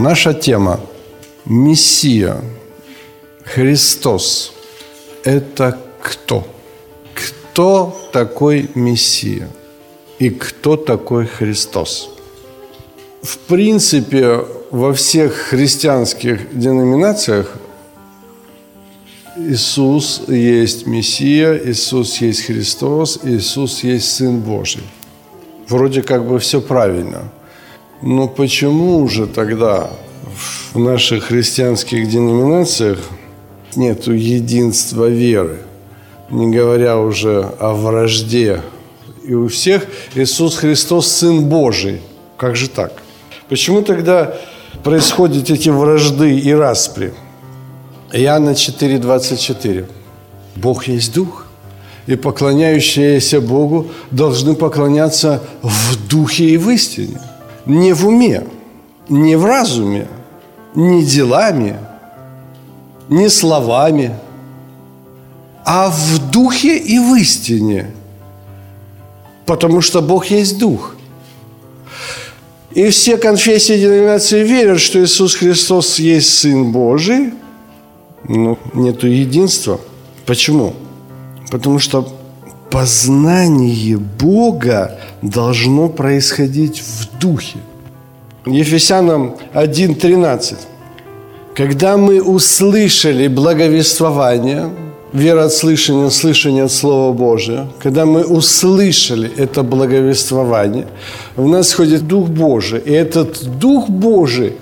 Наша тема Мессия, Христос – это кто? Кто такой Мессия? И кто такой Христос? В принципе, во всех христианских деноминациях Иисус есть Мессия, Иисус есть Христос, Иисус есть Сын Божий. Вроде как бы все правильно – но почему же тогда в наших христианских деноминациях нет единства веры, не говоря уже о вражде? И у всех Иисус Христос Сын Божий. Как же так? Почему тогда происходят эти вражды и распри? Иоанна 4,24. Бог есть Дух, и поклоняющиеся Богу должны поклоняться в Духе и в истине – не в уме, не в разуме, не делами, не словами, а в духе и в истине. Потому что Бог есть дух. И все конфессии и деноминации верят, что Иисус Христос есть Сын Божий, но нету единства. Почему? Потому что познание Бога должно происходить в духе. Ефесянам 1.13. Когда мы услышали благовествование, вера от слышания, слышание от Слова Божия, когда мы услышали это благовествование, в нас ходит Дух Божий, и этот Дух Божий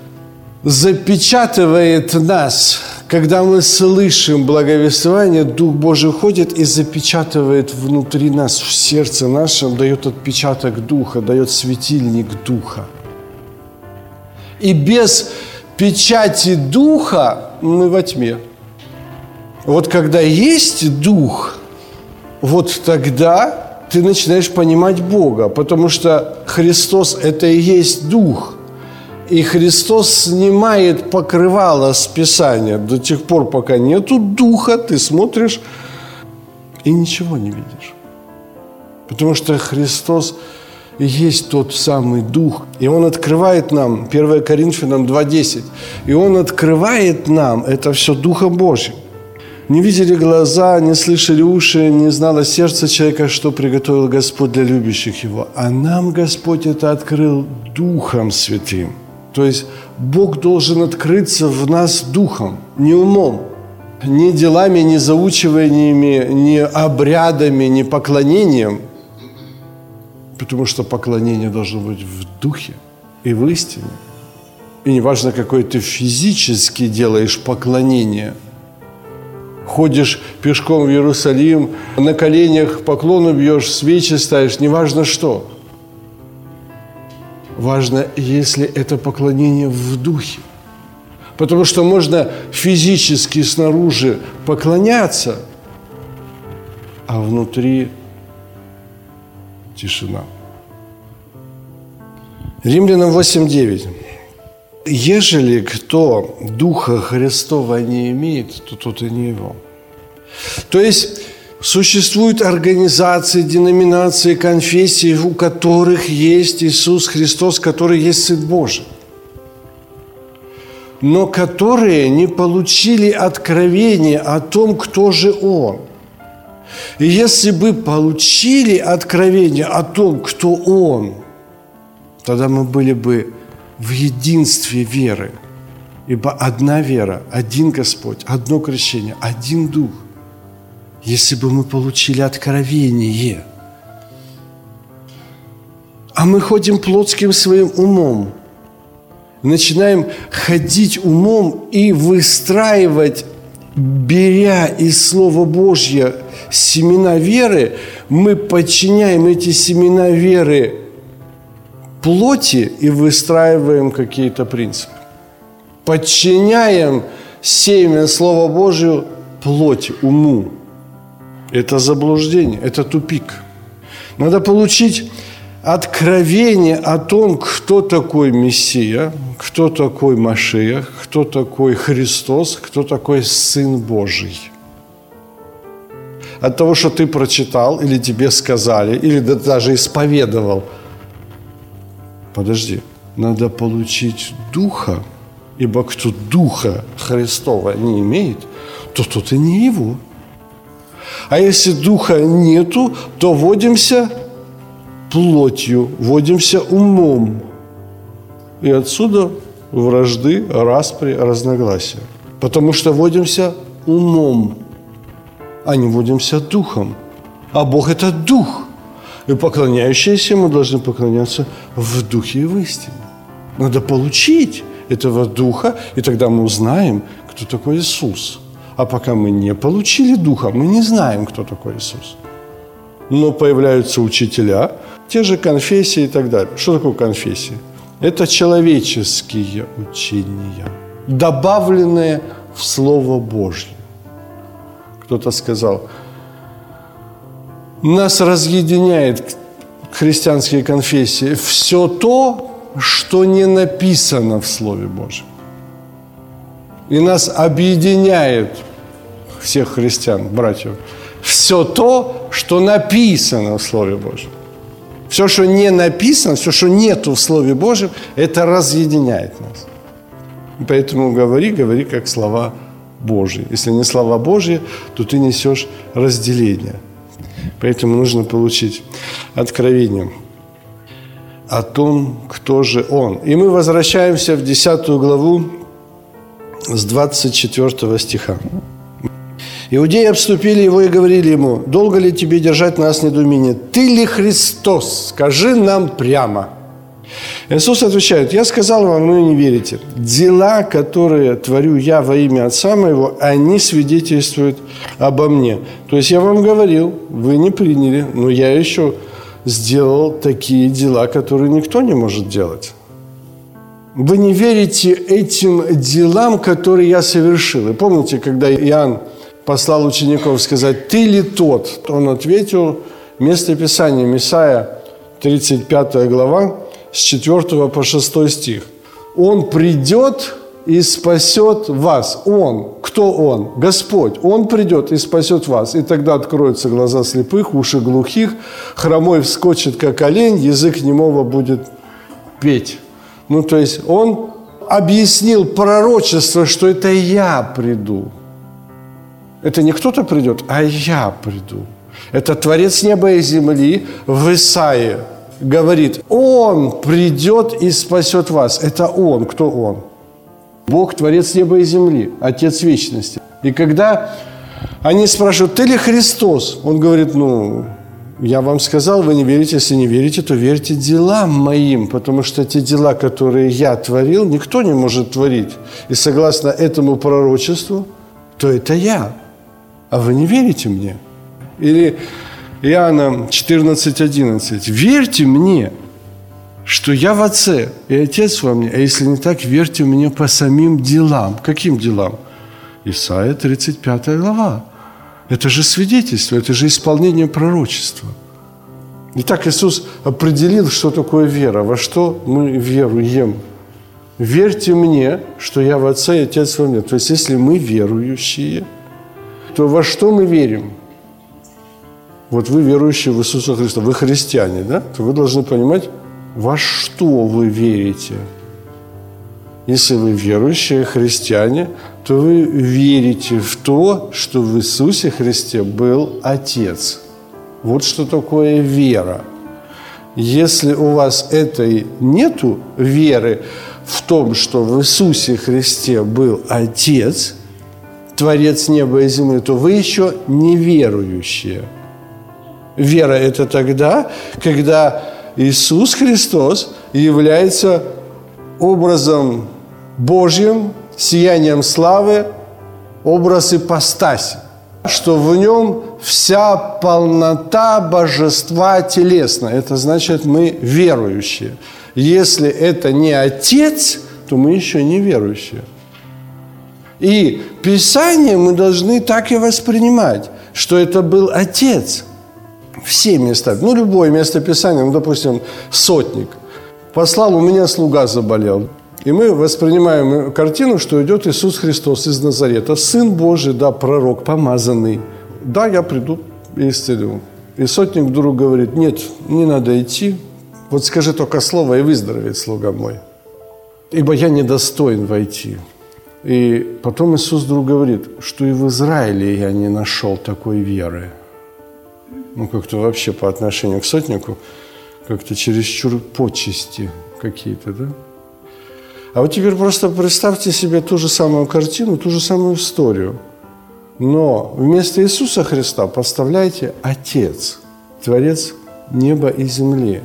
запечатывает нас когда мы слышим благовествование, Дух Божий ходит и запечатывает внутри нас, в сердце нашем, дает отпечаток Духа, дает светильник Духа. И без печати Духа мы во тьме. Вот когда есть Дух, вот тогда ты начинаешь понимать Бога, потому что Христос – это и есть Дух – и Христос снимает покрывало с Писания до тех пор, пока нету духа, ты смотришь и ничего не видишь. Потому что Христос есть тот самый Дух. И Он открывает нам, 1 Коринфянам 2.10, и Он открывает нам это все Духом Божьим. Не видели глаза, не слышали уши, не знало сердце человека, что приготовил Господь для любящих Его. А нам Господь это открыл Духом Святым – то есть Бог должен открыться в нас духом, не умом, не делами, не заучиваниями, не обрядами, не поклонением. Потому что поклонение должно быть в духе и в истине. И неважно, какое ты физически делаешь поклонение. Ходишь пешком в Иерусалим, на коленях поклону бьешь, свечи ставишь, неважно что – Важно, если это поклонение в духе. Потому что можно физически снаружи поклоняться, а внутри тишина. Римлянам 8.9. Ежели кто Духа Христова не имеет, то тот и не его. То есть Существуют организации, деноминации, конфессии, у которых есть Иисус Христос, который есть Сын Божий. Но которые не получили откровение о том, кто же Он. И если бы получили откровение о том, кто Он, тогда мы были бы в единстве веры. Ибо одна вера, один Господь, одно крещение, один Дух – если бы мы получили откровение. А мы ходим плотским своим умом. Начинаем ходить умом и выстраивать, беря из Слова Божьего семена веры, мы подчиняем эти семена веры плоти и выстраиваем какие-то принципы. подчиняем семя Слова Божию плоти, уму. Это заблуждение, это тупик. Надо получить откровение о том, кто такой Мессия, кто такой Машиях, кто такой Христос, кто такой Сын Божий. От того, что ты прочитал, или тебе сказали, или даже исповедовал. Подожди, надо получить Духа, ибо кто Духа Христова не имеет, то тот и не его. А если Духа нету, то водимся плотью, водимся умом. И отсюда вражды, распри, разногласия. Потому что водимся умом, а не водимся духом. А Бог – это дух. И поклоняющиеся ему должны поклоняться в духе и в истине. Надо получить этого духа, и тогда мы узнаем, кто такой Иисус. А пока мы не получили духа, мы не знаем, кто такой Иисус. Но появляются учителя, те же конфессии и так далее. Что такое конфессия? Это человеческие учения, добавленные в Слово Божье. Кто-то сказал, нас разъединяет христианские конфессии все то, что не написано в Слове Божьем. И нас объединяет всех христиан, братьев, все то, что написано в Слове Божьем. Все, что не написано, все, что нету в Слове Божьем, это разъединяет нас. Поэтому говори, говори как слова Божьи. Если не слова Божьи, то ты несешь разделение. Поэтому нужно получить откровение о том, кто же Он. И мы возвращаемся в 10 главу с 24 стиха. Иудеи обступили его и говорили ему, долго ли тебе держать нас в недоумении? Ты ли Христос? Скажи нам прямо. Иисус отвечает, я сказал вам, вы не верите. Дела, которые творю я во имя Отца моего, они свидетельствуют обо мне. То есть я вам говорил, вы не приняли, но я еще сделал такие дела, которые никто не может делать. Вы не верите этим делам, которые я совершил. И помните, когда Иоанн послал учеников сказать, ты ли тот? Он ответил, место Писания, Мессия, 35 глава, с 4 по 6 стих. Он придет и спасет вас. Он. Кто Он? Господь. Он придет и спасет вас. И тогда откроются глаза слепых, уши глухих, хромой вскочит, как олень, язык немого будет петь. Ну, то есть Он объяснил пророчество, что это я приду. Это не кто-то придет, а я приду. Это Творец неба и земли в Исаии говорит, Он придет и спасет вас. Это Он. Кто Он? Бог, Творец неба и земли, Отец вечности. И когда они спрашивают, ты ли Христос? Он говорит, ну, я вам сказал, вы не верите. Если не верите, то верьте делам моим, потому что те дела, которые я творил, никто не может творить. И согласно этому пророчеству, то это я. А вы не верите мне? Или Иоанна 14.11. Верьте мне, что я в Отце, и Отец во мне, а если не так, верьте мне по самим делам. Каким делам? Исайя 35 глава. Это же свидетельство, это же исполнение пророчества. Итак, Иисус определил, что такое вера, во что мы веруем. Верьте мне, что я в Отце и Отец во мне. То есть, если мы верующие, то во что мы верим? Вот вы верующие в Иисуса Христа, вы христиане, да? То вы должны понимать, во что вы верите. Если вы верующие христиане, то вы верите в то, что в Иисусе Христе был Отец. Вот что такое вера. Если у вас этой нету веры в том, что в Иисусе Христе был Отец, Творец неба и земли, то вы еще неверующие. Вера – это тогда, когда Иисус Христос является образом Божьим, сиянием славы, образ ипостаси, что в нем вся полнота божества телесна. Это значит, мы верующие. Если это не Отец, то мы еще не верующие. И Писание мы должны так и воспринимать, что это был Отец. Все места, ну любое место Писания, ну допустим, сотник. Послал, у меня слуга заболел. И мы воспринимаем картину, что идет Иисус Христос из Назарета, Сын Божий, да, пророк, помазанный. Да, я приду и исцелю. И сотник вдруг говорит, нет, не надо идти, вот скажи только слово, и выздоровеет слуга мой. Ибо я недостоин войти. И потом Иисус вдруг говорит, что и в Израиле я не нашел такой веры. Ну, как-то вообще по отношению к сотнику, как-то чересчур почести какие-то, да? А вот теперь просто представьте себе ту же самую картину, ту же самую историю. Но вместо Иисуса Христа поставляйте Отец, Творец неба и земли.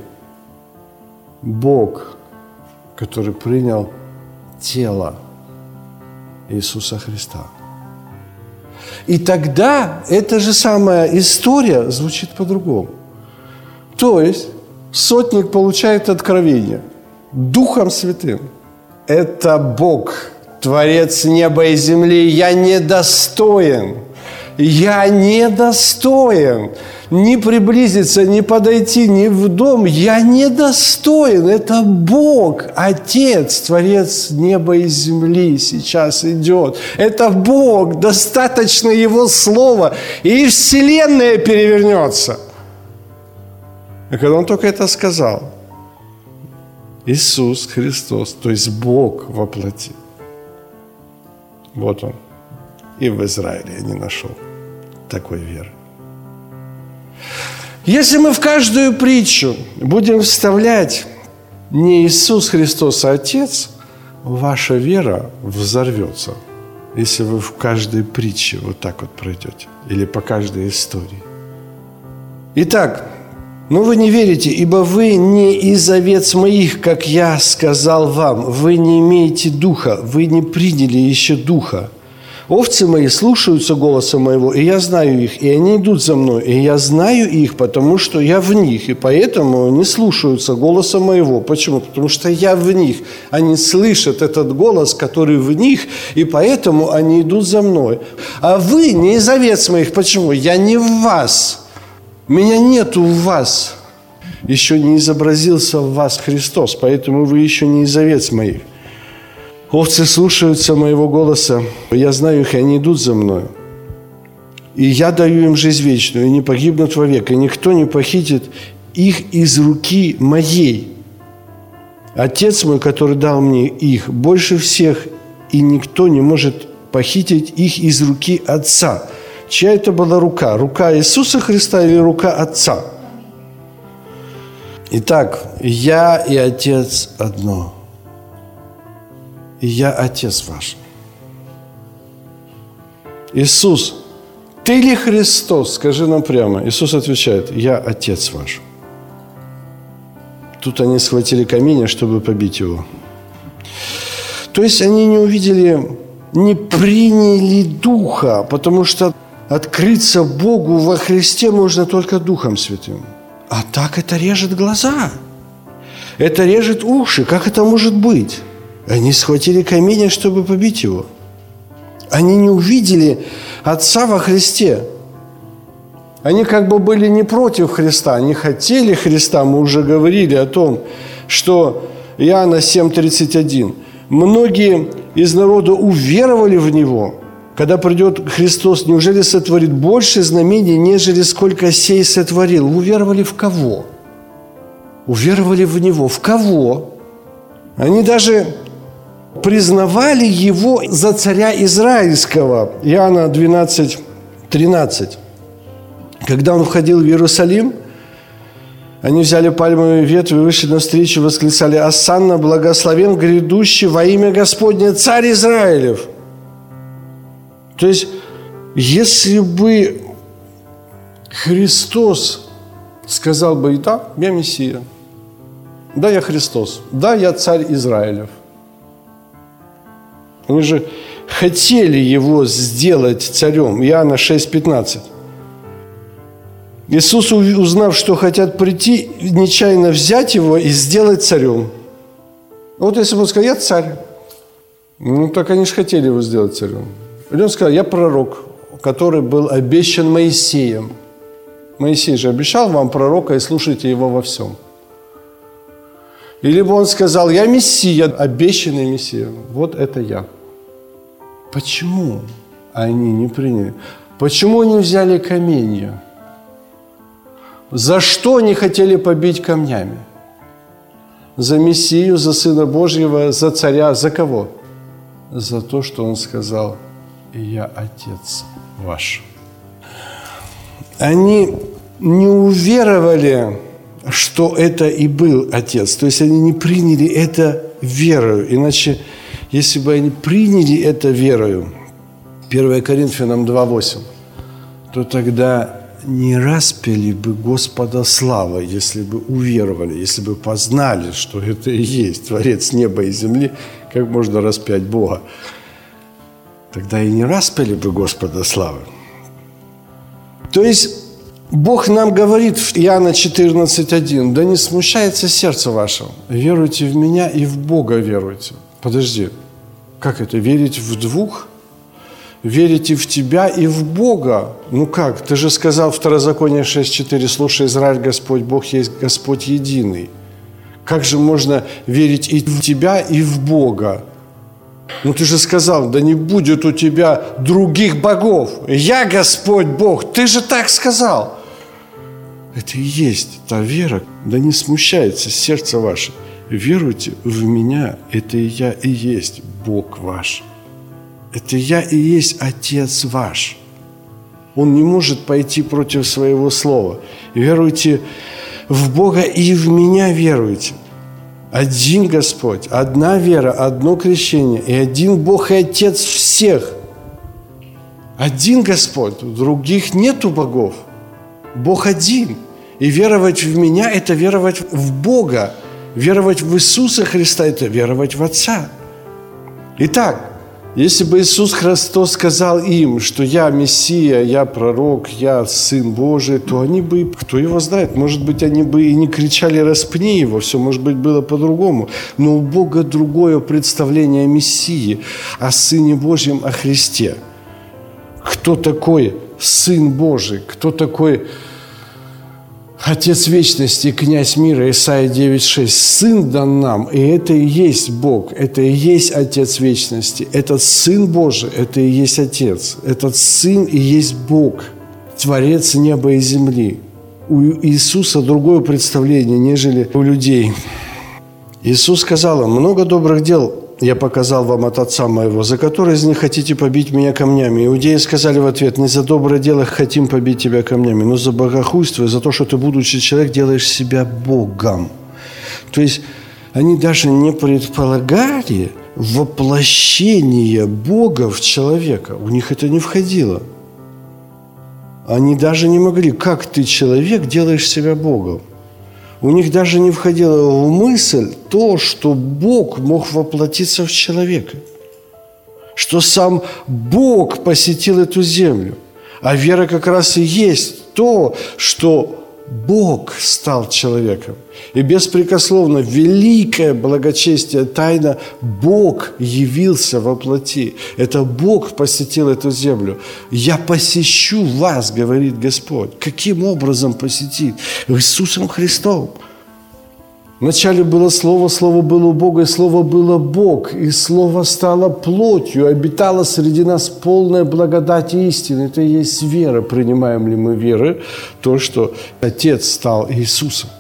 Бог, который принял тело Иисуса Христа. И тогда эта же самая история звучит по-другому. То есть сотник получает откровение Духом Святым – это Бог, Творец неба и земли. Я недостоин. Я недостоин ни приблизиться, ни подойти, ни в дом. Я недостоин. Это Бог, Отец, Творец неба и земли сейчас идет. Это Бог, достаточно Его Слова, и Вселенная перевернется. И когда Он только это сказал – Иисус Христос, то есть Бог воплоти. Вот Он. И в Израиле я не нашел такой веры. Если мы в каждую притчу будем вставлять не Иисус Христос, а Отец, ваша вера взорвется, если вы в каждой притче вот так вот пройдете или по каждой истории. Итак, но вы не верите, ибо вы не из овец моих, как я сказал вам. Вы не имеете духа, вы не приняли еще духа. Овцы мои слушаются голоса моего, и я знаю их, и они идут за мной, и я знаю их, потому что я в них, и поэтому они слушаются голоса моего. Почему? Потому что я в них. Они слышат этот голос, который в них, и поэтому они идут за мной. А вы не из овец моих. Почему? Я не в вас. Меня нету в вас. Еще не изобразился в вас Христос, поэтому вы еще не из овец моих. Овцы слушаются моего голоса, я знаю их, и они идут за мною. И я даю им жизнь вечную, и не погибнут вовек, и никто не похитит их из руки моей. Отец мой, который дал мне их, больше всех, и никто не может похитить их из руки Отца – Чья это была рука? Рука Иисуса Христа или рука Отца? Итак, я и Отец одно. И я Отец ваш. Иисус, ты ли Христос? Скажи нам прямо. Иисус отвечает, я Отец ваш. Тут они схватили камень, чтобы побить его. То есть они не увидели, не приняли Духа, потому что открыться Богу во Христе можно только Духом Святым. А так это режет глаза. Это режет уши. Как это может быть? Они схватили камень, чтобы побить его. Они не увидели Отца во Христе. Они как бы были не против Христа, они хотели Христа. Мы уже говорили о том, что Иоанна 7,31. Многие из народа уверовали в Него – когда придет Христос, неужели сотворит больше знамений, нежели сколько сей сотворил? Уверовали в кого? Уверовали в Него. В кого? Они даже признавали Его за царя Израильского. Иоанна 12, 13. Когда он входил в Иерусалим, они взяли пальмовые ветви, вышли навстречу, восклицали «Асанна, благословен грядущий во имя Господне, царь Израилев!» То есть, если бы Христос сказал бы, да, я Мессия, да, я Христос, да, я царь Израилев. Они же хотели его сделать царем. Иоанна 6,15. Иисус, узнав, что хотят прийти, нечаянно взять его и сделать царем. Вот если бы он сказал, я царь, Ну, так они же хотели его сделать царем. И он сказал, я пророк, который был обещан Моисеем. Моисей же обещал вам пророка, и слушайте его во всем. Или бы он сказал, я Мессия, обещанный Мессия. Вот это я. Почему они не приняли? Почему они взяли каменья? За что они хотели побить камнями? За Мессию, за Сына Божьего, за царя, за кого? За то, что он сказал, я Отец ваш. Они не уверовали, что это и был Отец. То есть они не приняли это верою. Иначе, если бы они приняли это верою, 1 Коринфянам 2.8, то тогда не распяли бы Господа слава, если бы уверовали, если бы познали, что это и есть Творец неба и земли, как можно распять Бога. Тогда и не распяли бы Господа славы. То есть Бог нам говорит в Иоанна 14.1, да не смущается сердце ваше, веруйте в меня и в Бога веруйте. Подожди, как это, верить в двух? верите в тебя и в Бога. Ну как? Ты же сказал в Второзаконие 6.4, слушай, Израиль, Господь Бог есть Господь единый. Как же можно верить и в тебя, и в Бога? Ну ты же сказал, да не будет у тебя других богов. Я Господь Бог. Ты же так сказал. Это и есть та вера, да не смущается сердце ваше. Веруйте в меня, это и я и есть Бог ваш. Это я и есть Отец ваш. Он не может пойти против своего слова. Веруйте в Бога и в меня веруйте. Один Господь, одна вера, одно крещение и один Бог и Отец всех. Один Господь, других нету богов. Бог один. И веровать в меня – это веровать в Бога. Веровать в Иисуса Христа – это веровать в Отца. Итак, если бы Иисус Христос сказал им, что я Мессия, я пророк, я Сын Божий, то они бы, кто его знает, может быть, они бы и не кричали «распни его», все, может быть, было по-другому. Но у Бога другое представление о Мессии, о Сыне Божьем, о Христе. Кто такой Сын Божий? Кто такой Отец вечности, князь мира, Исайя 9.6. Сын дан нам, и это и есть Бог, это и есть Отец вечности. Этот Сын Божий, это и есть Отец. Этот Сын и есть Бог, Творец неба и земли. У Иисуса другое представление, нежели у людей. Иисус сказал им, много добрых дел я показал вам от отца моего, за которые из них хотите побить меня камнями. Иудеи сказали в ответ, не за доброе дело хотим побить тебя камнями, но за богохульство, за то, что ты, будучи человек, делаешь себя Богом. То есть они даже не предполагали воплощение Бога в человека. У них это не входило. Они даже не могли, как ты, человек, делаешь себя Богом. У них даже не входило в мысль то, что Бог мог воплотиться в человека. Что сам Бог посетил эту землю. А вера как раз и есть то, что Бог стал человеком. И беспрекословно великое благочестие, тайна Бог явился во плоти. Это Бог посетил эту землю. «Я посещу вас», говорит Господь. Каким образом посетить? Иисусом Христом. Вначале было Слово, Слово было у Бога, и Слово было Бог, и Слово стало плотью, обитало среди нас полная благодать и истины. Это и есть вера. Принимаем ли мы веры, то, что Отец стал Иисусом.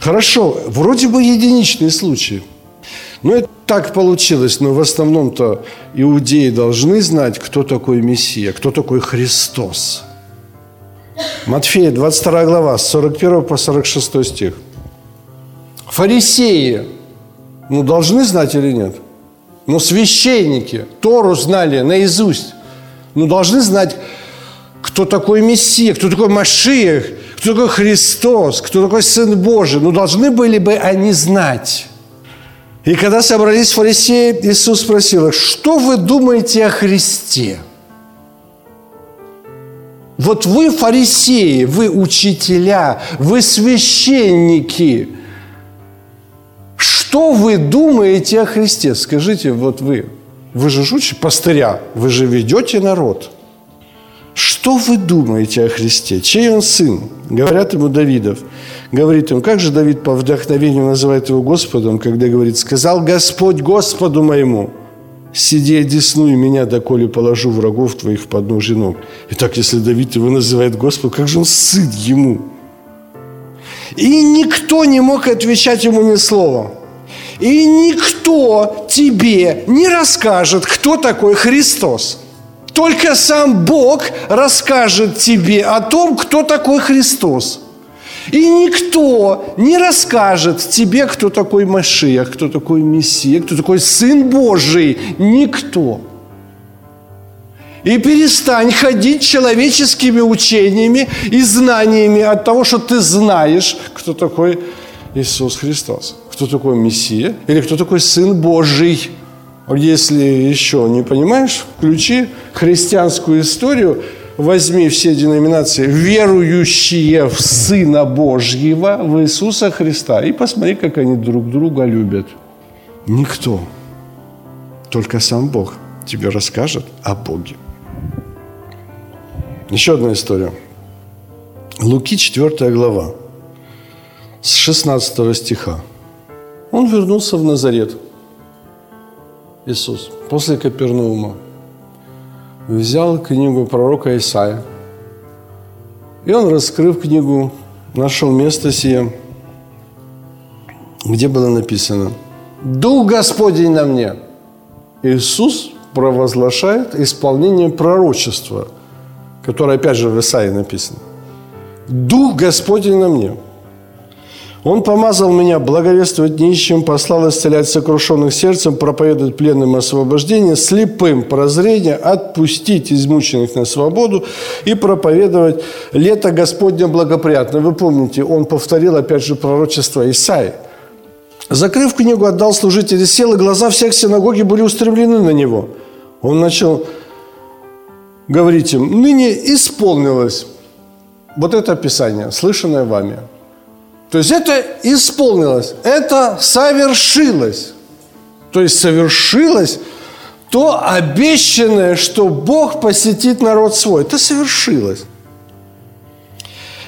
Хорошо, вроде бы единичные случаи. Но это так получилось, но в основном-то иудеи должны знать, кто такой Мессия, кто такой Христос. Матфея, 22 глава, с 41 по 46 стих. Фарисеи, ну, должны знать или нет? Ну, священники Тору знали наизусть. Ну, должны знать, кто такой Мессия, кто такой Машиях, кто такой Христос, кто такой Сын Божий. Ну, должны были бы они знать. И когда собрались фарисеи, Иисус спросил их, что вы думаете о Христе? Вот вы фарисеи, вы учителя, вы священники. Что вы думаете о Христе? Скажите, вот вы, вы же жучи пастыря, вы же ведете народ. Что вы думаете о Христе? Чей он сын? Говорят ему Давидов. Говорит ему, как же Давид по вдохновению называет его Господом, когда говорит, сказал Господь Господу моему, сиди одесную меня, доколе положу врагов твоих в подножие ног. Итак, если Давид его называет Господом, как же он сын ему? И никто не мог отвечать ему ни слова. И никто тебе не расскажет, кто такой Христос. Только сам Бог расскажет тебе о том, кто такой Христос. И никто не расскажет тебе, кто такой Машиах, кто такой Мессия, кто такой Сын Божий. Никто. И перестань ходить человеческими учениями и знаниями от того, что ты знаешь, кто такой Иисус Христос, кто такой Мессия или кто такой Сын Божий. Если еще не понимаешь, включи христианскую историю, возьми все деноминации, верующие в Сына Божьего, в Иисуса Христа, и посмотри, как они друг друга любят. Никто, только сам Бог тебе расскажет о Боге. Еще одна история. Луки 4 глава, с 16 стиха. Он вернулся в Назарет, Иисус, после Капернаума. Взял книгу пророка Исаия. И он, раскрыв книгу, нашел место сие, где было написано «Дух Господень на мне». Иисус провозглашает исполнение пророчества – которое опять же в Исаии написано. «Дух Господень на мне». Он помазал меня благовествовать нищим, послал исцелять сокрушенных сердцем, проповедовать пленным освобождение, слепым прозрение, отпустить измученных на свободу и проповедовать лето Господне благоприятно. Вы помните, он повторил опять же пророчество Исаи. Закрыв книгу, отдал служителей, сел, и глаза всех синагоги были устремлены на него. Он начал говорить им, ныне исполнилось вот это описание, слышанное вами. То есть это исполнилось, это совершилось. То есть совершилось то обещанное, что Бог посетит народ свой. Это совершилось.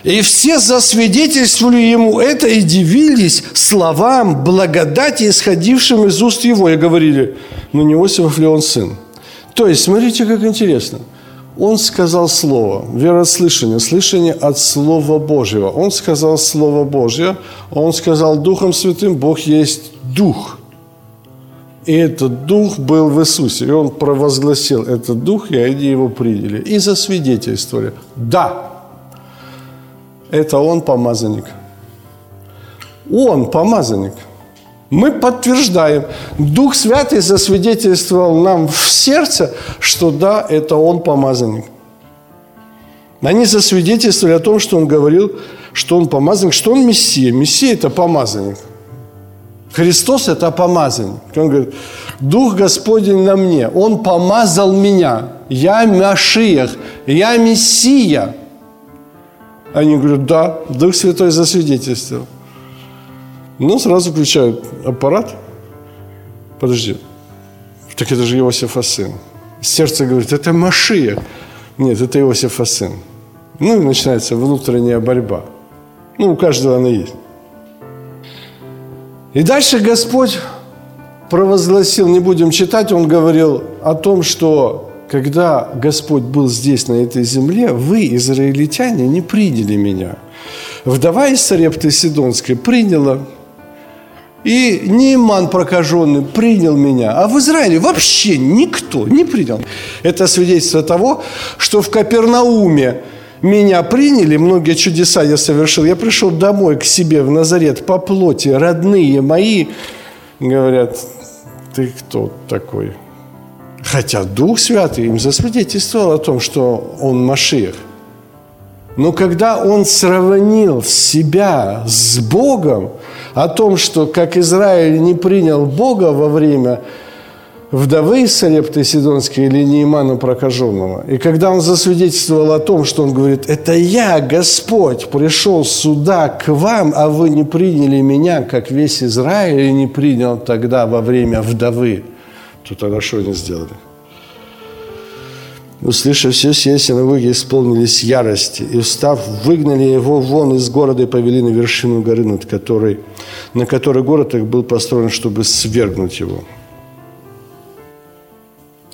И все засвидетельствовали ему это и дивились словам благодати, исходившим из уст его. И говорили, ну не Иосифов ли он сын? То есть, смотрите, как интересно – он сказал Слово, верослышание, слышание от Слова Божьего. Он сказал Слово Божье, он сказал Духом Святым, Бог есть Дух. И этот Дух был в Иисусе. И он провозгласил этот Дух, и они его приняли. И засвидетельствовали. Да, это он помазанник. Он помазанник – мы подтверждаем. Дух Святый засвидетельствовал нам в сердце, что да, это Он помазанник. Они засвидетельствовали о том, что Он говорил, что Он помазанник, что Он Мессия. Мессия – это помазанник. Христос – это помазанник. Он говорит, Дух Господень на мне, Он помазал меня, я Машиях, я Мессия. Они говорят, да, Дух Святой засвидетельствовал. Ну, сразу включают аппарат. Подожди. Так это же Иосифа сын. Сердце говорит, это Машия. Нет, это Иосифа сын. Ну, и начинается внутренняя борьба. Ну, у каждого она есть. И дальше Господь провозгласил, не будем читать, Он говорил о том, что когда Господь был здесь, на этой земле, вы, израильтяне, не приняли меня. Вдова из Сарепты Сидонской приняла и Нейман прокаженный принял меня, а в Израиле вообще никто не принял. Это свидетельство того, что в Капернауме меня приняли, многие чудеса я совершил. Я пришел домой к себе в Назарет по плоти, родные мои говорят, ты кто такой? Хотя Дух Святый им засвидетельствовал о том, что он Машиах. Но когда он сравнил себя с Богом, о том, что как Израиль не принял Бога во время вдовы Сарепты Сидонской или Неймана прокаженного. И когда он засвидетельствовал о том, что он говорит, это я, Господь, пришел сюда к вам, а вы не приняли меня, как весь Израиль, не принял тогда во время вдовы, то тогда что они сделали? Услышав все, все синагоги исполнились ярости, и, встав, выгнали его вон из города и повели на вершину горы, над которой, на которой город их был построен, чтобы свергнуть его.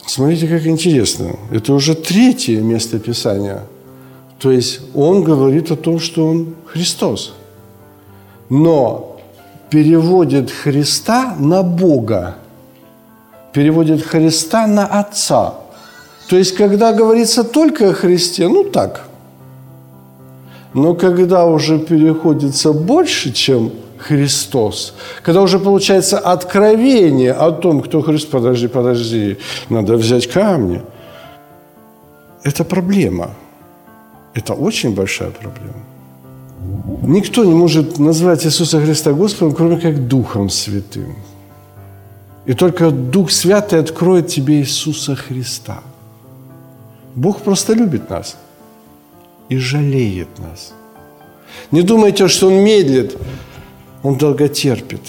Смотрите, как интересно. Это уже третье место Писания. То есть он говорит о том, что он Христос. Но переводит Христа на Бога. Переводит Христа на Отца. То есть, когда говорится только о Христе, ну так. Но когда уже переходится больше, чем Христос. Когда уже получается откровение о том, кто Христос. Подожди, подожди, надо взять камни. Это проблема. Это очень большая проблема. Никто не может назвать Иисуса Христа Господом, кроме как Духом Святым. И только Дух Святый откроет тебе Иисуса Христа. Бог просто любит нас и жалеет нас. Не думайте, что Он медлит он долго терпит,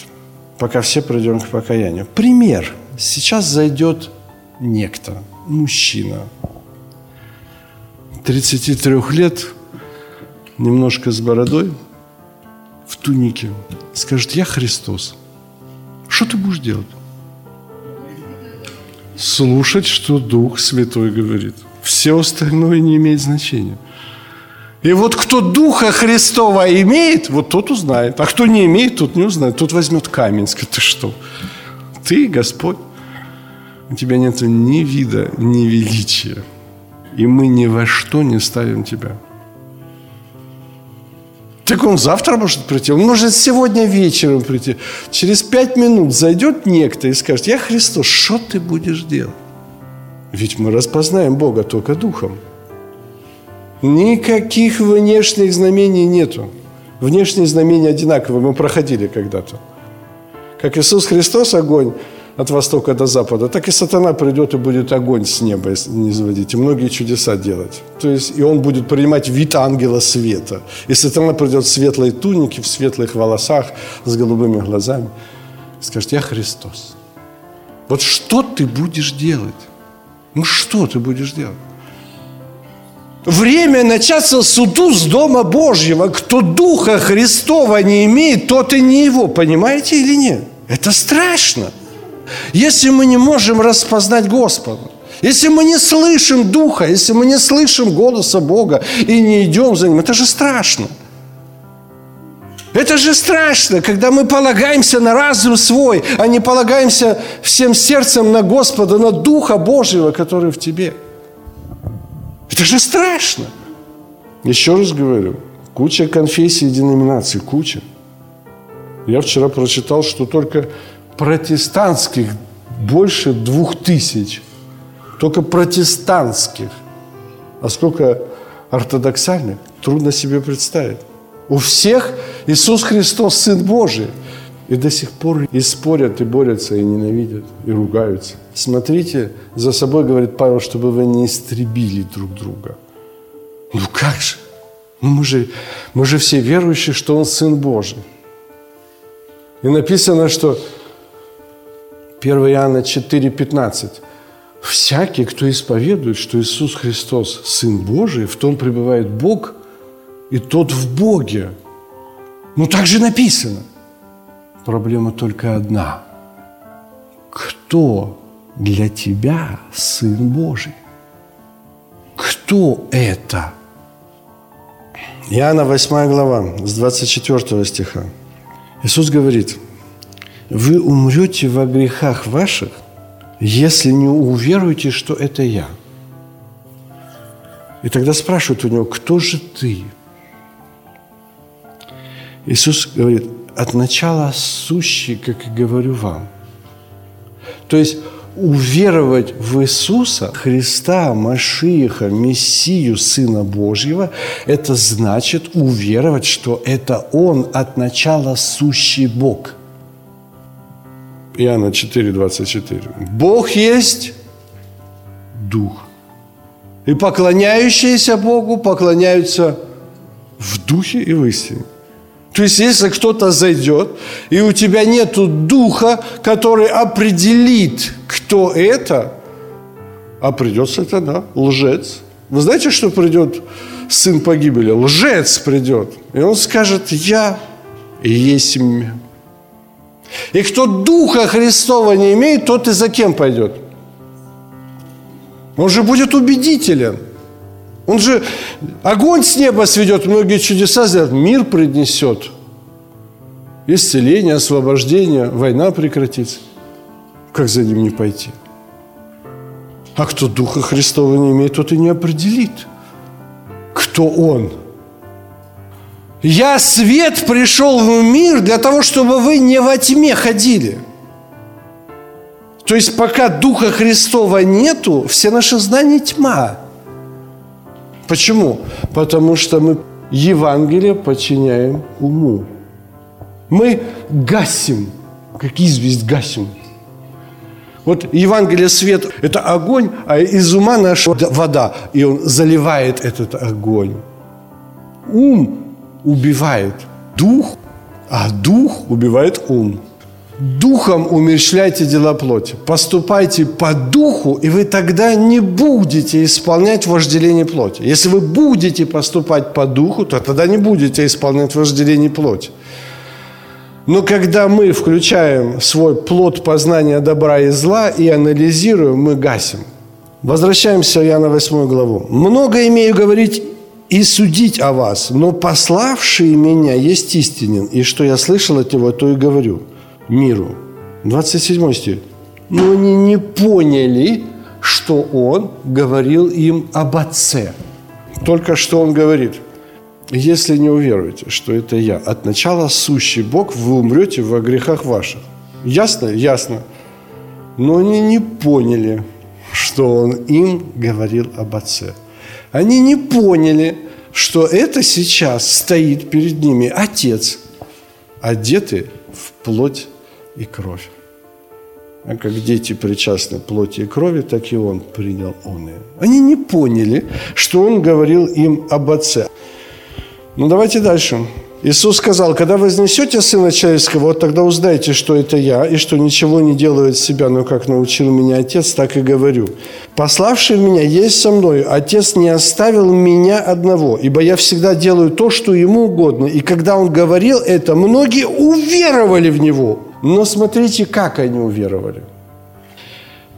пока все придем к покаянию. Пример. Сейчас зайдет некто, мужчина, 33 лет, немножко с бородой, в тунике, скажет, я Христос. Что ты будешь делать? Слушать, что Дух Святой говорит. Все остальное не имеет значения – и вот кто Духа Христова имеет, вот тот узнает. А кто не имеет, тот не узнает. Тот возьмет камень, скажет, ты что? Ты, Господь, у тебя нет ни вида, ни величия. И мы ни во что не ставим тебя. Так он завтра может прийти, он может сегодня вечером прийти. Через пять минут зайдет некто и скажет, я Христос, что ты будешь делать? Ведь мы распознаем Бога только Духом – Никаких внешних знамений нету. Внешние знамения одинаковые, мы проходили когда-то. Как Иисус Христос огонь от востока до запада, так и сатана придет и будет огонь с неба не и многие чудеса делать. То есть, и он будет принимать вид ангела света. И сатана придет в светлой тунике, в светлых волосах, с голубыми глазами. Скажет, я Христос. Вот что ты будешь делать? Ну что ты будешь делать? Время начаться суду с Дома Божьего. Кто Духа Христова не имеет, тот и не его. Понимаете или нет? Это страшно. Если мы не можем распознать Господа, если мы не слышим Духа, если мы не слышим голоса Бога и не идем за Ним, это же страшно. Это же страшно, когда мы полагаемся на разум свой, а не полагаемся всем сердцем на Господа, на Духа Божьего, который в тебе – это же страшно. Еще раз говорю, куча конфессий и деноминаций, куча. Я вчера прочитал, что только протестантских больше двух тысяч. Только протестантских. А сколько ортодоксальных, трудно себе представить. У всех Иисус Христос Сын Божий. И до сих пор и спорят, и борются, и ненавидят, и ругаются. Смотрите за собой, говорит Павел, чтобы вы не истребили друг друга. Ну как же? Ну мы же, мы же все верующие, что Он Сын Божий. И написано, что 1 Иоанна 4,15 «Всякий, кто исповедует, что Иисус Христос Сын Божий, в том пребывает Бог, и тот в Боге». Ну так же написано. Проблема только одна. Кто для тебя Сын Божий? Кто это? Иоанна 8 глава, с 24 стиха. Иисус говорит, вы умрете во грехах ваших, если не уверуете, что это я. И тогда спрашивают у него, кто же ты? Иисус говорит, от начала сущий, как и говорю вам. То есть уверовать в Иисуса, Христа, Машииха, Мессию, Сына Божьего, это значит уверовать, что это Он от начала сущий Бог. Иоанна 4, 24. Бог есть Дух. И поклоняющиеся Богу поклоняются в духе и в истине. То есть, если кто-то зайдет, и у тебя нет духа, который определит, кто это, а придется тогда лжец. Вы знаете, что придет сын погибели? Лжец придет. И он скажет, я есть и кто Духа Христова не имеет, тот и за кем пойдет? Он же будет убедителен. Он же огонь с неба сведет, многие чудеса сделает, мир принесет. Исцеление, освобождение, война прекратится. Как за ним не пойти? А кто Духа Христова не имеет, тот и не определит, кто он – я свет пришел в мир для того, чтобы вы не во тьме ходили. То есть пока Духа Христова нету, все наши знания тьма. Почему? Потому что мы Евангелие подчиняем уму. Мы гасим, как известь гасим. Вот Евангелие свет – это огонь, а из ума наша вода, и он заливает этот огонь. Ум убивает дух, а дух убивает ум. Духом умерщвляйте дела плоти. Поступайте по духу, и вы тогда не будете исполнять вожделение плоти. Если вы будете поступать по духу, то тогда не будете исполнять вожделение плоти. Но когда мы включаем свой плод познания добра и зла и анализируем, мы гасим. Возвращаемся в Иоанна 8 главу. «Много имею говорить и судить о вас, но пославший меня есть истинен, и что я слышал от него, то и говорю миру». 27 стих. Но они не поняли, что он говорил им об Отце. Только что он говорит, если не уверуете, что это я, от начала сущий Бог, вы умрете во грехах ваших. Ясно? Ясно. Но они не поняли, что он им говорил об Отце. Они не поняли, что это сейчас стоит перед ними Отец, одетый в плоть и кровь. А как дети причастны плоти и крови, так и он принял он ее. Они не поняли, что он говорил им об Отце. Ну, давайте дальше. Иисус сказал, когда вознесете Сына Человеческого, вот тогда узнаете, что это я, и что ничего не делаю от себя, но как научил меня Отец, так и говорю. Пославший меня есть со мной, Отец не оставил меня одного, ибо я всегда делаю то, что ему угодно. И когда он говорил это, многие уверовали в него. Но смотрите, как они уверовали.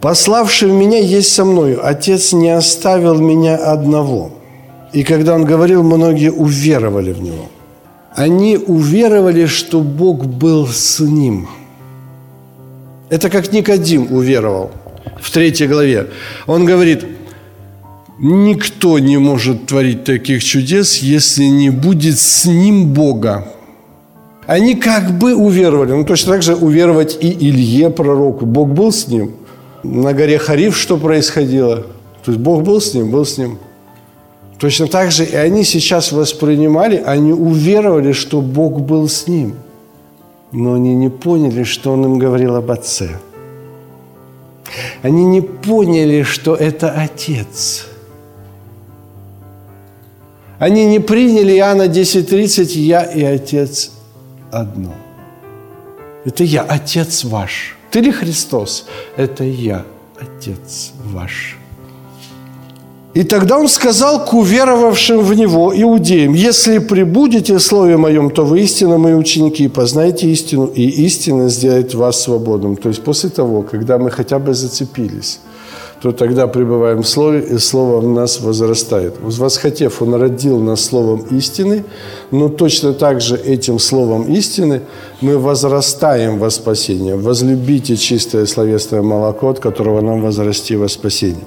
Пославший меня есть со мною, Отец не оставил меня одного. И когда он говорил, многие уверовали в него они уверовали, что Бог был с ним. Это как Никодим уверовал в третьей главе. Он говорит, никто не может творить таких чудес, если не будет с ним Бога. Они как бы уверовали. Ну, точно так же уверовать и Илье, пророку. Бог был с ним. На горе Хариф что происходило? То есть Бог был с ним, был с ним. Точно так же и они сейчас воспринимали, они уверовали, что Бог был с ним. Но они не поняли, что Он им говорил об Отце. Они не поняли, что это Отец. Они не приняли Иоанна 10.30 «Я и Отец одно». Это я, Отец ваш. Ты ли Христос? Это я, Отец ваш. И тогда он сказал к уверовавшим в него иудеям, «Если прибудете в Слове Моем, то вы истинно мои ученики, познаете истину, и истина сделает вас свободным». То есть после того, когда мы хотя бы зацепились, то тогда пребываем в Слове, и Слово в нас возрастает. Восхотев, Он родил нас Словом истины, но точно так же этим Словом истины мы возрастаем во спасение. Возлюбите чистое словесное молоко, от которого нам возрасти во спасение.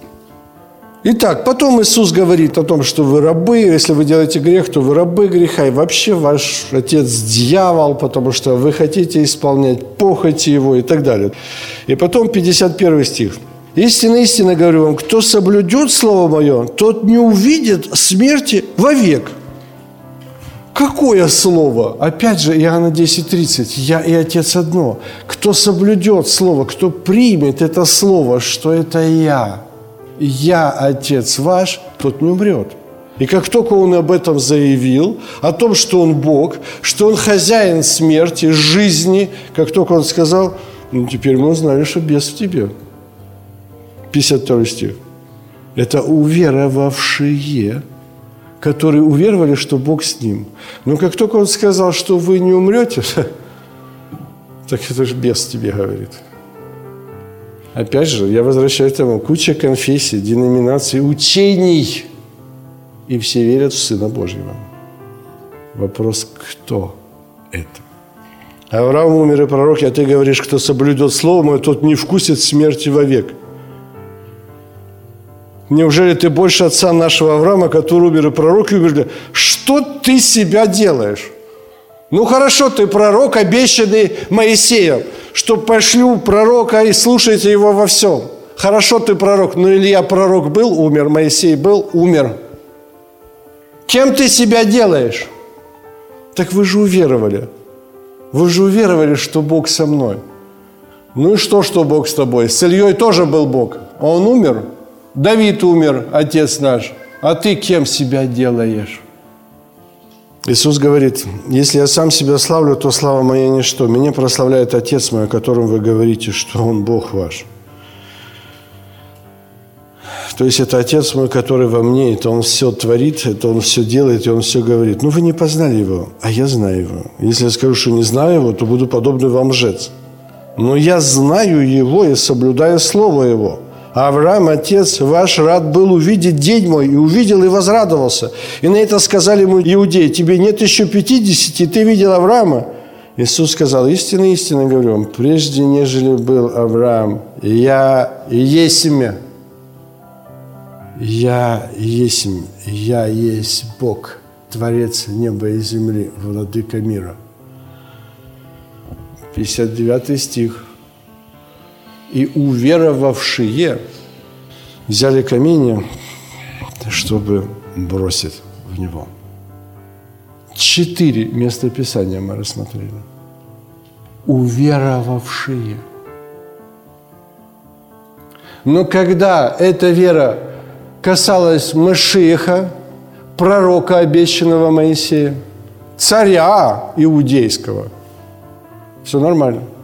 Итак, потом Иисус говорит о том, что вы рабы, если вы делаете грех, то вы рабы греха, и вообще ваш отец дьявол, потому что вы хотите исполнять похоти его и так далее. И потом 51 стих. Истинно, истинно говорю вам, кто соблюдет Слово Мое, тот не увидит смерти вовек. Какое слово? Опять же, Иоанна 10.30. «Я и Отец одно». Кто соблюдет слово, кто примет это слово, что это я, я Отец ваш, тот не умрет. И как только он об этом заявил, о том, что он Бог, что он хозяин смерти, жизни, как только он сказал, ну теперь мы узнали, что бес в тебе. 52 стих. Это уверовавшие, которые уверовали, что Бог с ним. Но как только он сказал, что вы не умрете, так это же бес тебе говорит. Опять же, я возвращаюсь к тому, куча конфессий, деноминаций, учений, и все верят в Сына Божьего. Вопрос, кто это? Авраам умер и пророк, а ты говоришь, кто соблюдет Слово Мое, тот не вкусит смерти вовек. Неужели ты больше отца нашего Авраама, который умер и пророк, и умер? Что ты себя делаешь? Ну хорошо, ты пророк, обещанный Моисеем, что пошлю пророка и слушайте его во всем. Хорошо, ты пророк, но Илья пророк был, умер, Моисей был, умер. Кем ты себя делаешь? Так вы же уверовали. Вы же уверовали, что Бог со мной. Ну и что, что Бог с тобой? С Ильей тоже был Бог. Он умер. Давид умер, отец наш. А ты кем себя делаешь? Иисус говорит, если я сам себя славлю, то слава моя ничто. Меня прославляет Отец мой, о котором вы говорите, что Он Бог ваш. То есть это Отец мой, который во мне, это Он все творит, это Он все делает, и Он все говорит. Ну, вы не познали Его, а я знаю Его. Если я скажу, что не знаю Его, то буду подобный вам лжец. Но я знаю Его и соблюдаю Слово Его. Авраам, отец ваш, рад был увидеть день мой, и увидел и возрадовался. И на это сказали ему иудеи, тебе нет еще пятидесяти, ты видел Авраама? Иисус сказал, истинно, истинно говорю вам, прежде нежели был Авраам, я есть имя. Я есть, я есть Бог, Творец неба и земли, Владыка мира. 59 стих. И уверовавшие взяли камни, чтобы бросить в него. Четыре местописания мы рассмотрели. Уверовавшие. Но когда эта вера касалась Машиха, пророка, обещанного Моисея, царя иудейского, все нормально –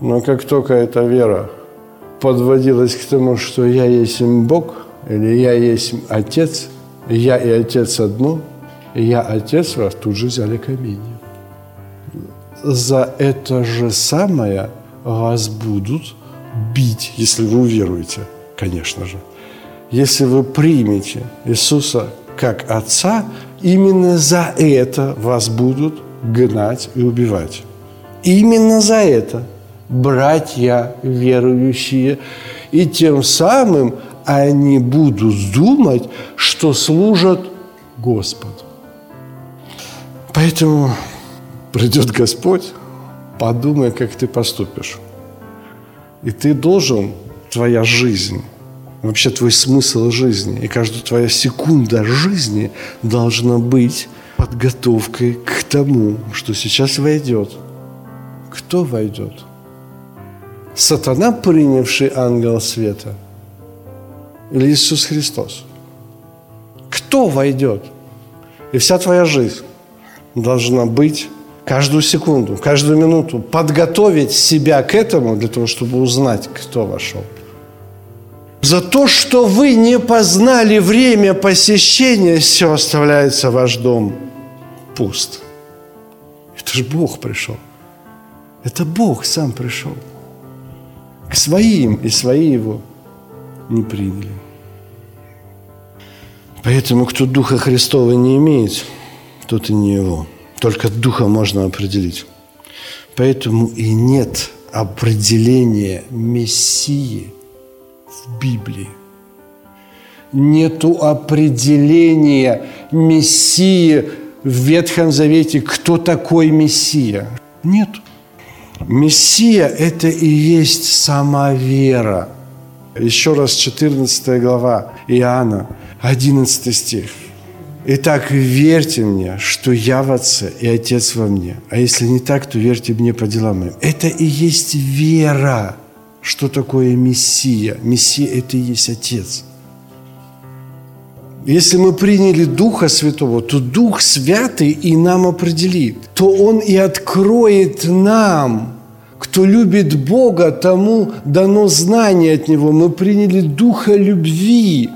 но как только эта вера подводилась к тому, что я есть Бог, или я есть Отец, я и Отец одно, и я Отец вас, тут же взяли камень. За это же самое вас будут бить, если вы уверуете, конечно же. Если вы примете Иисуса как Отца, именно за это вас будут гнать и убивать. Именно за это – братья верующие, и тем самым они будут думать, что служат Господу. Поэтому придет Господь, подумай, как ты поступишь. И ты должен, твоя жизнь, вообще твой смысл жизни и каждая твоя секунда жизни должна быть подготовкой к тому, что сейчас войдет. Кто войдет? Сатана, принявший ангел света, или Иисус Христос? Кто войдет? И вся твоя жизнь должна быть каждую секунду, каждую минуту, подготовить себя к этому для того, чтобы узнать, кто вошел. За то, что вы не познали время посещения, все оставляется ваш дом пуст. Это же Бог пришел. Это Бог сам пришел к своим, и свои его не приняли. Поэтому, кто Духа Христова не имеет, тот и не его. Только Духа можно определить. Поэтому и нет определения Мессии в Библии. Нету определения Мессии в Ветхом Завете, кто такой Мессия. Нету. Мессия – это и есть сама вера. Еще раз 14 глава Иоанна, 11 стих. Итак, верьте мне, что я в Отце и Отец во мне. А если не так, то верьте мне по делам моим. Это и есть вера. Что такое Мессия? Мессия – это и есть Отец. Если мы приняли Духа Святого, то Дух Святый и нам определит. То Он и откроет нам, кто любит Бога, тому дано знание от Него. Мы приняли Духа любви.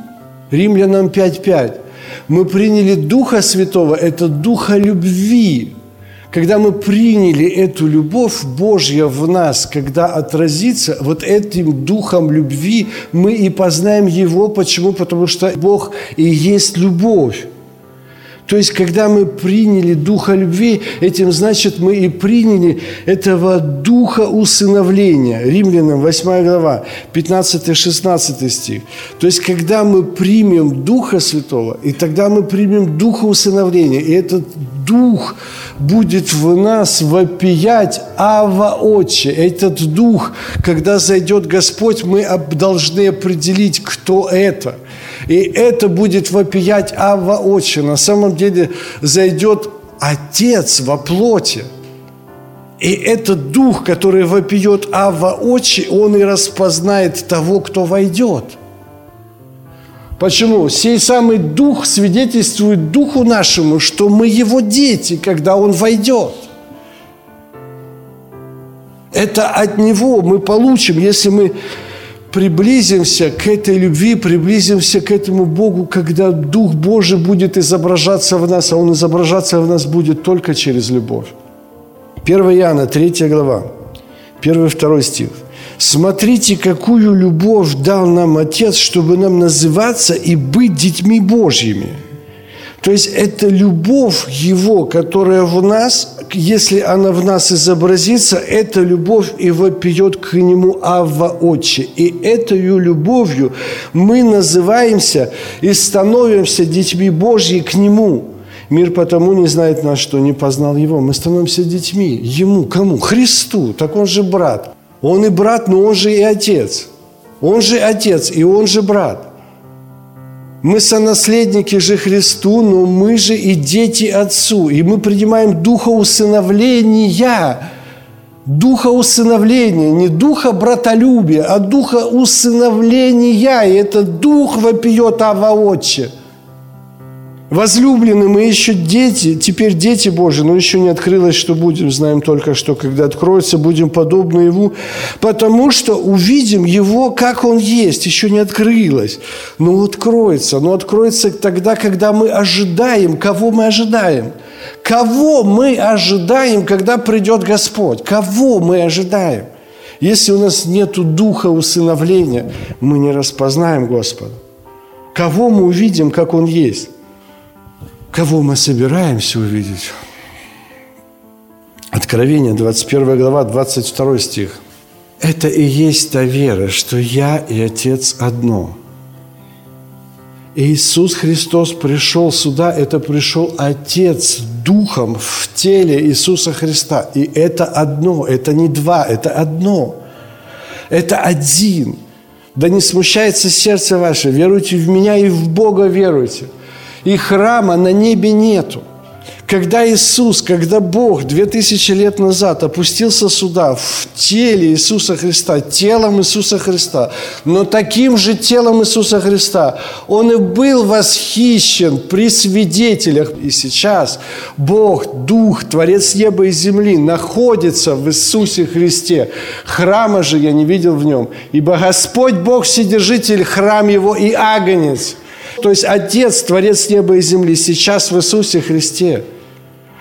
Римлянам 5.5. Мы приняли Духа Святого, это Духа любви. Когда мы приняли эту любовь Божья в нас, когда отразится вот этим духом любви, мы и познаем Его. Почему? Потому что Бог и есть любовь. То есть, когда мы приняли Духа любви, этим значит, мы и приняли этого Духа усыновления. Римлянам 8 глава, 15-16 стих. То есть, когда мы примем Духа Святого, и тогда мы примем Духа усыновления, и этот Дух будет в нас вопиять Ава Отче. Этот Дух, когда зайдет Господь, мы должны определить, кто это. И это будет вопиять Ава Отче. На самом деле зайдет Отец во плоти. И этот дух, который вопиет Ава Отче, он и распознает того, кто войдет. Почему? Сей самый дух свидетельствует духу нашему, что мы его дети, когда он войдет. Это от него мы получим, если мы приблизимся к этой любви, приблизимся к этому Богу, когда Дух Божий будет изображаться в нас, а Он изображаться в нас будет только через любовь. 1 Иоанна, 3 глава, 1-2 стих. «Смотрите, какую любовь дал нам Отец, чтобы нам называться и быть детьми Божьими». То есть это любовь Его, которая в нас, если она в нас изобразится, эта любовь и вопиет к Нему Авва Отче. И этой любовью мы называемся и становимся детьми Божьи к Нему. Мир потому не знает нас, что не познал Его. Мы становимся детьми. Ему, кому? Христу. Так Он же брат. Он и брат, но Он же и отец. Он же отец, и Он же брат. Мы сонаследники же Христу, но мы же и дети Отцу. И мы принимаем духа усыновления. Духа усыновления, не духа братолюбия, а духа усыновления. И это дух вопиет Ава Отче – Возлюбленные, мы еще дети, теперь дети Божьи, но еще не открылось, что будем. Знаем только, что когда откроется, будем подобны Его, потому что увидим Его, как Он есть. Еще не открылось, но откроется. Но откроется тогда, когда мы ожидаем. Кого мы ожидаем? Кого мы ожидаем, когда придет Господь? Кого мы ожидаем? Если у нас нет духа усыновления, мы не распознаем Господа. Кого мы увидим, как Он есть? Кого мы собираемся увидеть. Откровение, 21 глава, 22 стих. Это и есть та вера, что я и Отец одно. Иисус Христос пришел сюда, это пришел Отец Духом в теле Иисуса Христа. И это одно, это не два, это одно. Это один. Да не смущается сердце ваше, веруйте в меня и в Бога веруйте – и храма на небе нету. Когда Иисус, когда Бог 2000 лет назад опустился сюда, в теле Иисуса Христа, телом Иисуса Христа, но таким же телом Иисуса Христа, Он и был восхищен при свидетелях. И сейчас Бог, Дух, Творец неба и земли, находится в Иисусе Христе. Храма же я не видел в Нем, ибо Господь Бог, Вседержитель, храм Его и агнец – то есть Отец, Творец неба и земли, сейчас в Иисусе Христе.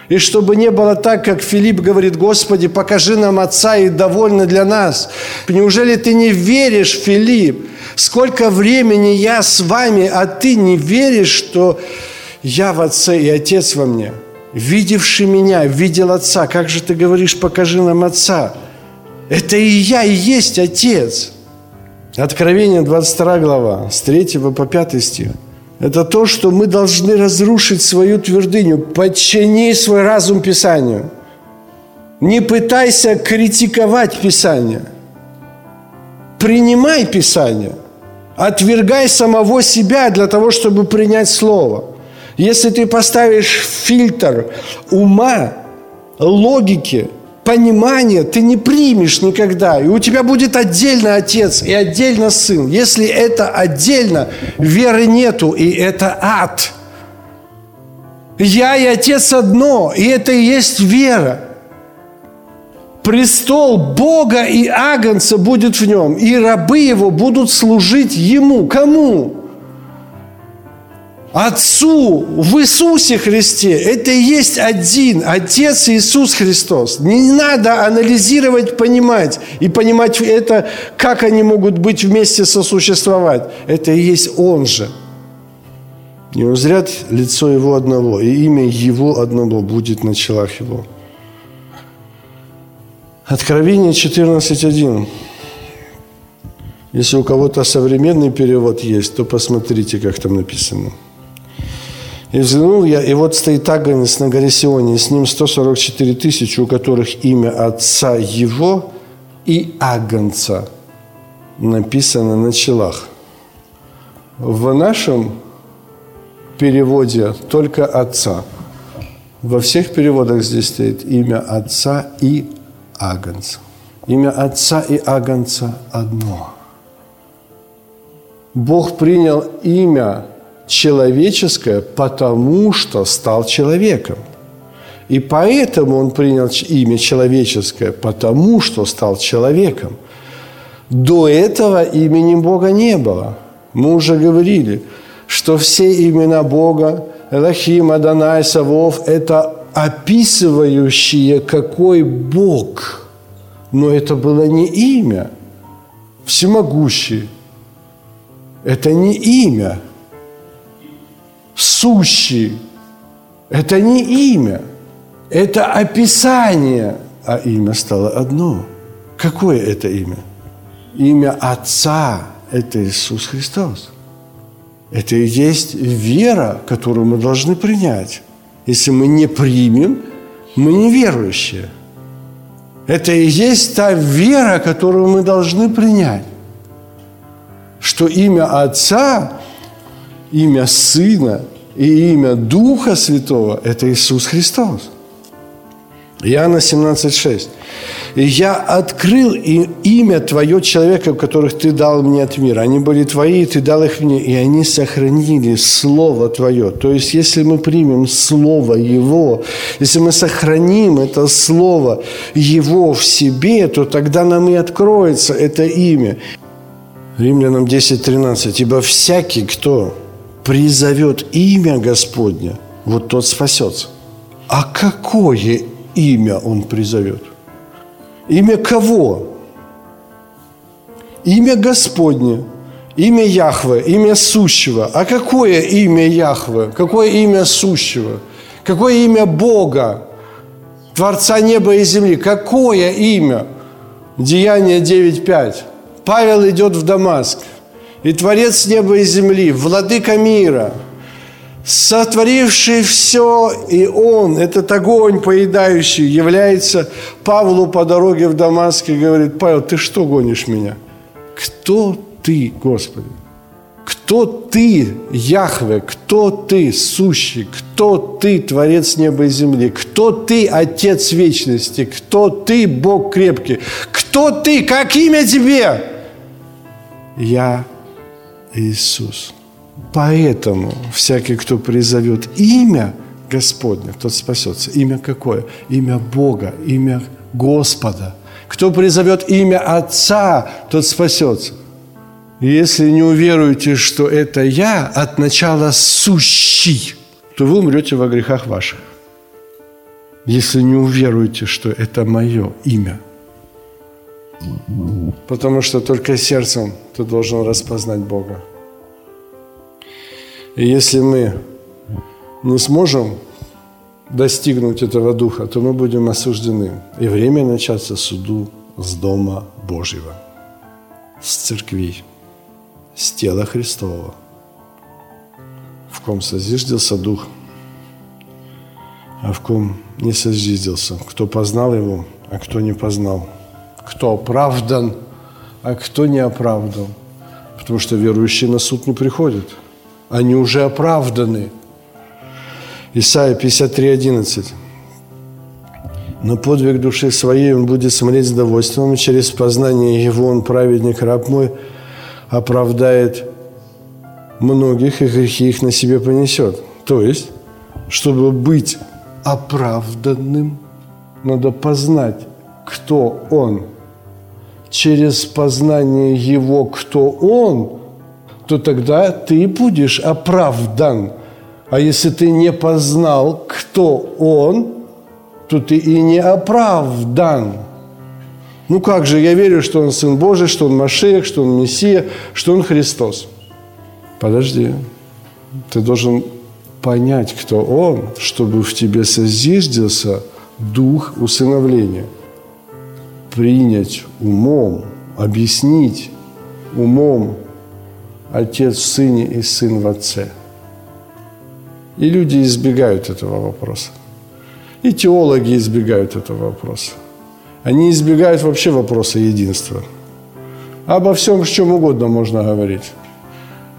И чтобы не было так, как Филипп говорит, Господи, покажи нам Отца и довольно для нас. Неужели ты не веришь, Филипп? Сколько времени я с вами, а ты не веришь, что я в Отце и Отец во мне? Видевший меня, видел Отца. Как же ты говоришь, покажи нам Отца? Это и я, и есть Отец. Откровение 22 глава, с 3 по 5 стих. Это то, что мы должны разрушить свою твердыню. Подчини свой разум Писанию. Не пытайся критиковать Писание. Принимай Писание. Отвергай самого себя для того, чтобы принять Слово. Если ты поставишь фильтр ума, логики, понимания, ты не примешь никогда. И у тебя будет отдельно отец и отдельно сын. Если это отдельно, веры нету, и это ад. Я и отец одно, и это и есть вера. Престол Бога и Агнца будет в нем, и рабы его будут служить ему. Кому? Отцу в Иисусе Христе. Это и есть один Отец Иисус Христос. Не надо анализировать, понимать и понимать это, как они могут быть вместе сосуществовать. Это и есть Он же. Не узрят лицо Его одного, и имя Его одного будет на челах Его. Откровение 14.1. Если у кого-то современный перевод есть, то посмотрите, как там написано. И взглянул я, и вот стоит Агнец на горе Сионе, с ним 144 тысячи, у которых имя Отца Его и Агнца написано на челах. В нашем переводе только Отца. Во всех переводах здесь стоит имя Отца и Агнца. Имя Отца и Агнца одно. Бог принял имя человеческое, потому что стал человеком. И поэтому он принял имя человеческое, потому что стал человеком. До этого имени Бога не было. Мы уже говорили, что все имена Бога, Элохим, Адонай, Савов – это описывающие, какой Бог. Но это было не имя. Всемогущий – это не имя – сущий. Это не имя, это описание, а имя стало одно. Какое это имя? Имя Отца – это Иисус Христос. Это и есть вера, которую мы должны принять. Если мы не примем, мы неверующие. Это и есть та вера, которую мы должны принять. Что имя Отца имя Сына и имя Духа Святого – это Иисус Христос. Иоанна 17,6. «И я открыл имя Твое человека, которых Ты дал мне от мира. Они были Твои, и Ты дал их мне, и они сохранили Слово Твое». То есть, если мы примем Слово Его, если мы сохраним это Слово Его в себе, то тогда нам и откроется это имя. Римлянам 10.13. «Ибо всякий, кто призовет имя Господне, вот тот спасется. А какое имя он призовет? Имя кого? Имя Господне, имя Яхве, имя Сущего. А какое имя Яхве? Какое имя Сущего? Какое имя Бога, Творца неба и земли? Какое имя? Деяние 9.5. Павел идет в Дамаск – и Творец неба и земли, Владыка мира, сотворивший все, и Он, этот огонь поедающий, является Павлу по дороге в Дамаск и говорит, Павел, ты что гонишь меня? Кто ты, Господи? Кто ты, Яхве? Кто ты, сущий? Кто ты, Творец неба и земли? Кто ты, Отец вечности? Кто ты, Бог крепкий? Кто ты? Как имя тебе? Я Иисус. Поэтому всякий, кто призовет имя Господне, тот спасется. Имя какое? Имя Бога, имя Господа. Кто призовет имя Отца, тот спасется. если не уверуете, что это я от начала сущий, то вы умрете во грехах ваших. Если не уверуете, что это мое имя. Потому что только сердцем ты должен распознать Бога. И если мы не сможем достигнуть этого духа, то мы будем осуждены. И время начаться суду с Дома Божьего, с церкви, с тела Христова, в ком созиждился Дух, а в ком не созиждился, кто познал Его, а кто не познал, кто оправдан, а кто не оправдан, потому что верующие на суд не приходят – они уже оправданы. Исайя 53.11. Но подвиг души своей он будет смотреть с довольством, и через познание его он, праведник, раб мой, оправдает многих, и грехи их на себе понесет. То есть, чтобы быть оправданным, надо познать, кто он. Через познание его, кто он, то тогда ты будешь оправдан. А если ты не познал, кто он, то ты и не оправдан. Ну как же, я верю, что Он Сын Божий, что Он Машех, что Он Мессия, что Он Христос. Подожди, ты должен понять, кто Он, чтобы в тебе созиждился дух усыновления. Принять умом, объяснить умом Отец в Сыне и Сын в Отце. И люди избегают этого вопроса. И теологи избегают этого вопроса. Они избегают вообще вопроса единства. Обо всем, о чем угодно можно говорить.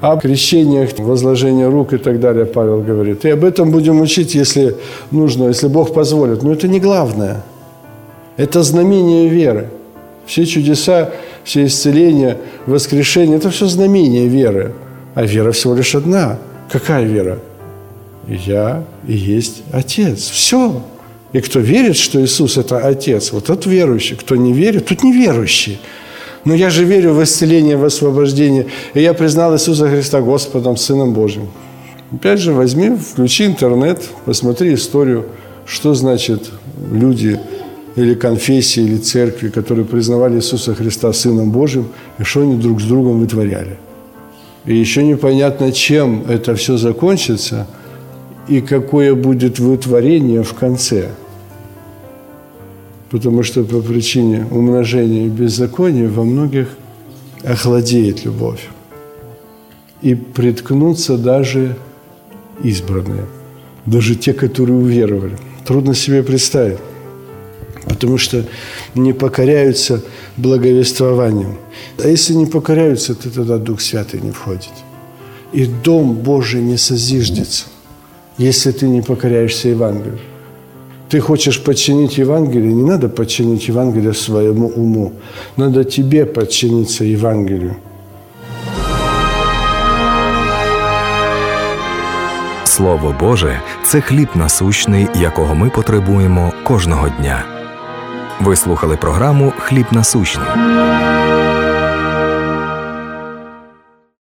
О крещениях, возложении рук и так далее Павел говорит. И об этом будем учить, если нужно, если Бог позволит. Но это не главное. Это знамение веры. Все чудеса, все исцеления, воскрешение – это все знамение веры. А вера всего лишь одна. Какая вера? Я и есть Отец. Все. И кто верит, что Иисус – это Отец, вот тот верующий. Кто не верит, тот неверующий. Но я же верю в исцеление, в освобождение. И я признал Иисуса Христа Господом, Сыном Божьим. Опять же, возьми, включи интернет, посмотри историю, что значит люди или конфессии, или церкви, которые признавали Иисуса Христа Сыном Божьим, и что они друг с другом вытворяли. И еще непонятно, чем это все закончится, и какое будет вытворение в конце – потому что по причине умножения беззакония во многих охладеет любовь. И приткнутся даже избранные, даже те, которые уверовали. Трудно себе представить, потому что не покоряются благовествованием. А если не покоряются, то тогда Дух Святый не входит. И Дом Божий не созиждется, если ты не покоряешься Евангелию. Ты хочешь подчинить Евангелие, не надо подчинить Евангелие своему уму. Надо тебе подчиниться Евангелию. Слово Боже це хліб насущний, якого ми потребуємо кожного дня. Ви слухали програму Хліб насущний.